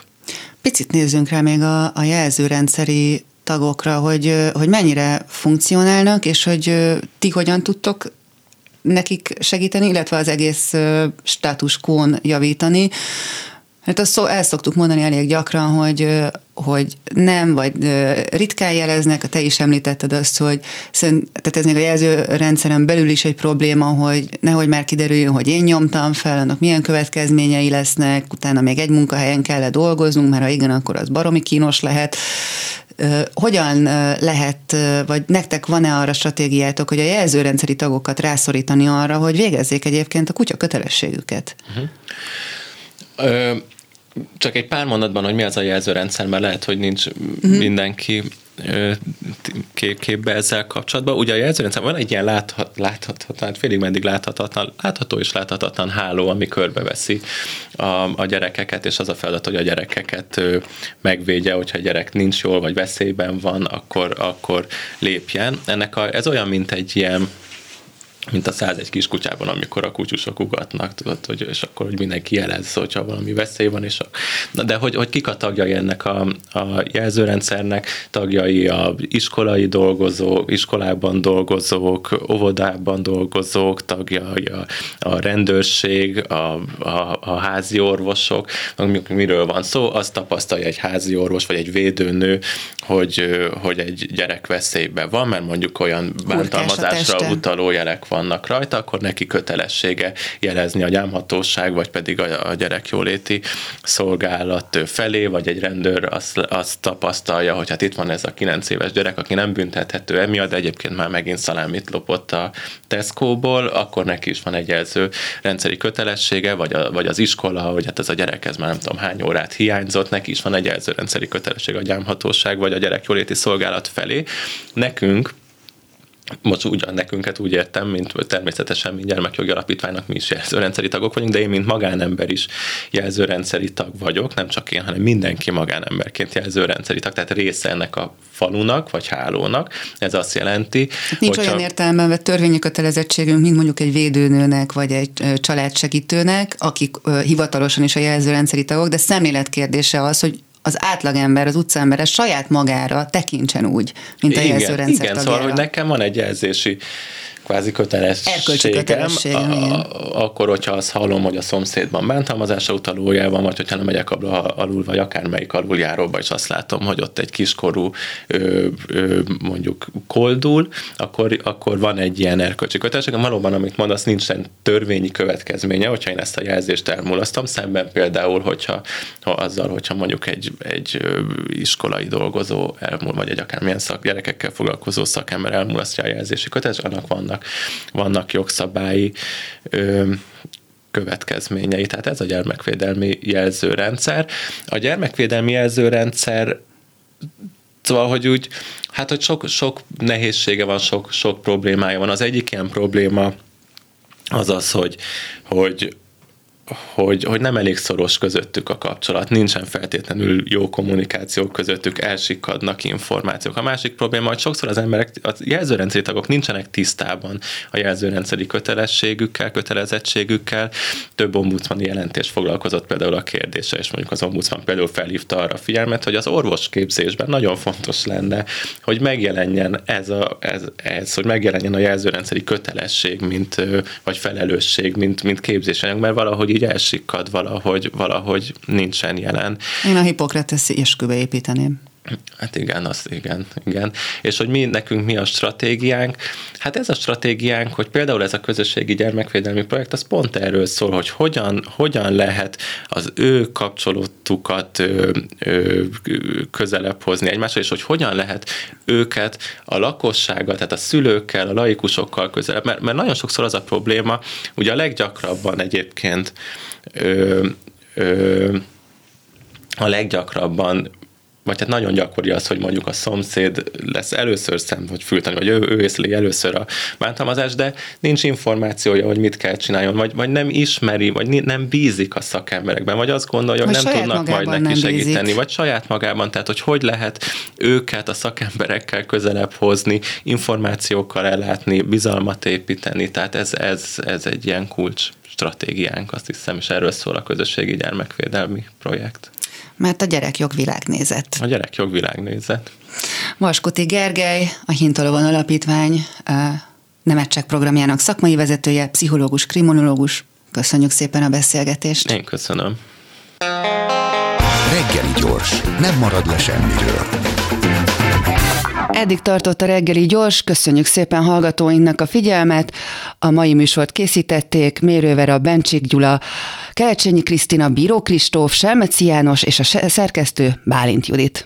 Picit nézzünk rá még a, a jelzőrendszeri tagokra, hogy, hogy mennyire funkcionálnak, és hogy ti hogyan tudtok nekik segíteni, illetve az egész status quo javítani. Hát azt szó, el szoktuk mondani elég gyakran, hogy, hogy nem, vagy ritkán jeleznek, te is említetted azt, hogy szerint, tehát ez még a jelzőrendszeren belül is egy probléma, hogy nehogy már kiderüljön, hogy én nyomtam fel, annak milyen következményei lesznek, utána még egy munkahelyen kellett dolgoznunk, mert ha igen, akkor az baromi kínos lehet. Hogyan lehet, vagy nektek van-e arra stratégiátok, hogy a jelzőrendszeri tagokat rászorítani arra, hogy végezzék egyébként a kutya kötelességüket? Uh-huh. Csak egy pár mondatban, hogy mi az a jelzőrendszer, mert lehet, hogy nincs uh-huh. mindenki kép, képbe ezzel kapcsolatban. Ugye a jelzőrendszer van egy ilyen láthat, láthatatlan, félig meddig láthatatlan, látható és láthatatlan háló, ami körbeveszi a, a gyerekeket, és az a feladat, hogy a gyerekeket megvédje, hogyha a gyerek nincs jól, vagy veszélyben van, akkor, akkor lépjen. Ennek a, ez olyan, mint egy ilyen mint a 101 kiskutyában, amikor a kutyusok ugatnak, tudod, hogy, és akkor hogy mindenki jelez, hogyha valami veszély van, és a, na de hogy, hogy kik a tagjai ennek a, a jelzőrendszernek, tagjai a iskolai dolgozók, iskolában dolgozók, óvodában dolgozók, tagjai a, a rendőrség, a, a, a házi orvosok, miről van szó, azt tapasztalja egy házi orvos, vagy egy védőnő, hogy, hogy egy gyerek veszélyben van, mert mondjuk olyan bántalmazásra utaló jelek van vannak rajta, akkor neki kötelessége jelezni a gyámhatóság, vagy pedig a, a gyerekjóléti szolgálat felé, vagy egy rendőr azt, azt tapasztalja, hogy hát itt van ez a 9 éves gyerek, aki nem büntethető emiatt, de egyébként már megint szalámit lopott a Tesco-ból, akkor neki is van egy jelző rendszeri kötelessége, vagy, a, vagy az iskola, hogy hát ez a gyerek ez már nem tudom hány órát hiányzott, neki is van egy jelző rendszeri kötelessége a gyámhatóság, vagy a gyerekjóléti szolgálat felé. Nekünk most ugyan nekünket úgy értem, mint természetesen, mint gyermekjogi alapítványnak mi is jelzőrendszeri tagok vagyunk, de én, mint magánember is jelzőrendszeri tag vagyok, nem csak én, hanem mindenki magánemberként jelzőrendszeri tag, tehát része ennek a falunak, vagy hálónak. Ez azt jelenti, Nincs hogyha... olyan értelemben vett törvényi kötelezettségünk, mint mondjuk egy védőnőnek, vagy egy családsegítőnek, akik hivatalosan is a jelzőrendszeri tagok, de szemléletkérdése az, hogy az átlagember, az utcaember saját magára tekintsen úgy, mint a igen, jelzőrendszer Igen, tagjára. szóval, hogy nekem van egy jelzési kvázi kötelességem, a, a, akkor, hogyha azt hallom, hogy a szomszédban bántalmazásra utalójában, vagy hogyha nem megyek abba alul, vagy akármelyik aluljáróba, és azt látom, hogy ott egy kiskorú ö, ö, mondjuk koldul, akkor, akkor van egy ilyen erkölcsi kötelességem. Valóban, amit mondasz, nincsen törvényi következménye, hogyha én ezt a jelzést elmulasztom, szemben például, hogyha ha azzal, hogyha mondjuk egy, egy iskolai dolgozó elmúl, vagy egy akármilyen szak, gyerekekkel foglalkozó szakember elmulasztja a jelzési kötelességet, annak vannak vannak, vannak jogszabályi ö, következményei. Tehát ez a gyermekvédelmi jelzőrendszer. A gyermekvédelmi jelzőrendszer Szóval, hogy úgy, hát, hogy sok, sok nehézsége van, sok, sok problémája van. Az egyik ilyen probléma az az, hogy, hogy hogy, hogy nem elég szoros közöttük a kapcsolat, nincsen feltétlenül jó kommunikáció közöttük, elsikadnak információk. A másik probléma, hogy sokszor az emberek, a jelzőrendszeri tagok nincsenek tisztában a jelzőrendszeri kötelességükkel, kötelezettségükkel. Több ombudsmani jelentés foglalkozott például a kérdése, és mondjuk az ombudsman például felhívta arra a figyelmet, hogy az orvosképzésben nagyon fontos lenne, hogy megjelenjen ez, a, ez, ez hogy megjelenjen a jelzőrendszeri kötelesség, mint, vagy felelősség, mint, mint képzésanyag, mert valahogy így elsikkad valahogy, valahogy nincsen jelen. Én a Hippokrateszi eskübe építeném. Hát igen, az igen, igen. És hogy mi, nekünk mi a stratégiánk? Hát ez a stratégiánk, hogy például ez a közösségi gyermekvédelmi projekt, az pont erről szól, hogy hogyan, hogyan lehet az ő kapcsolatukat közelebb hozni egymásra, és hogy hogyan lehet őket a lakossággal, tehát a szülőkkel, a laikusokkal közelebb, mert, mert nagyon sokszor az a probléma, ugye a leggyakrabban egyébként ö, ö, a leggyakrabban vagy hát nagyon gyakori az, hogy mondjuk a szomszéd lesz először szem, hogy fültani, vagy ő, ő észleli először a bántalmazást, de nincs információja, hogy mit kell csináljon, vagy, vagy nem ismeri, vagy nem bízik a szakemberekben, vagy azt gondolja, hogy nem tudnak majd neki segíteni, bízik. vagy saját magában, tehát hogy hogy lehet őket a szakemberekkel közelebb hozni, információkkal ellátni, bizalmat építeni, tehát ez, ez, ez egy ilyen kulcs stratégiánk, azt hiszem, és erről szól a közösségi gyermekvédelmi projekt. Mert a gyerekjog világnézet. A gyerekjog világnézet. Vaskuti Gergely, a Hintalovon Alapítvány Nemetsek programjának szakmai vezetője, pszichológus, kriminológus. Köszönjük szépen a beszélgetést. Én köszönöm. Reggeli gyors, nem marad le semmiről. Eddig tartott a reggeli gyors, köszönjük szépen hallgatóinknak a figyelmet. A mai műsort készítették Mérővera, Bencsik Gyula, Kelecsényi Krisztina, Bíró Kristóf, Selmeci János és a szerkesztő Bálint Judit.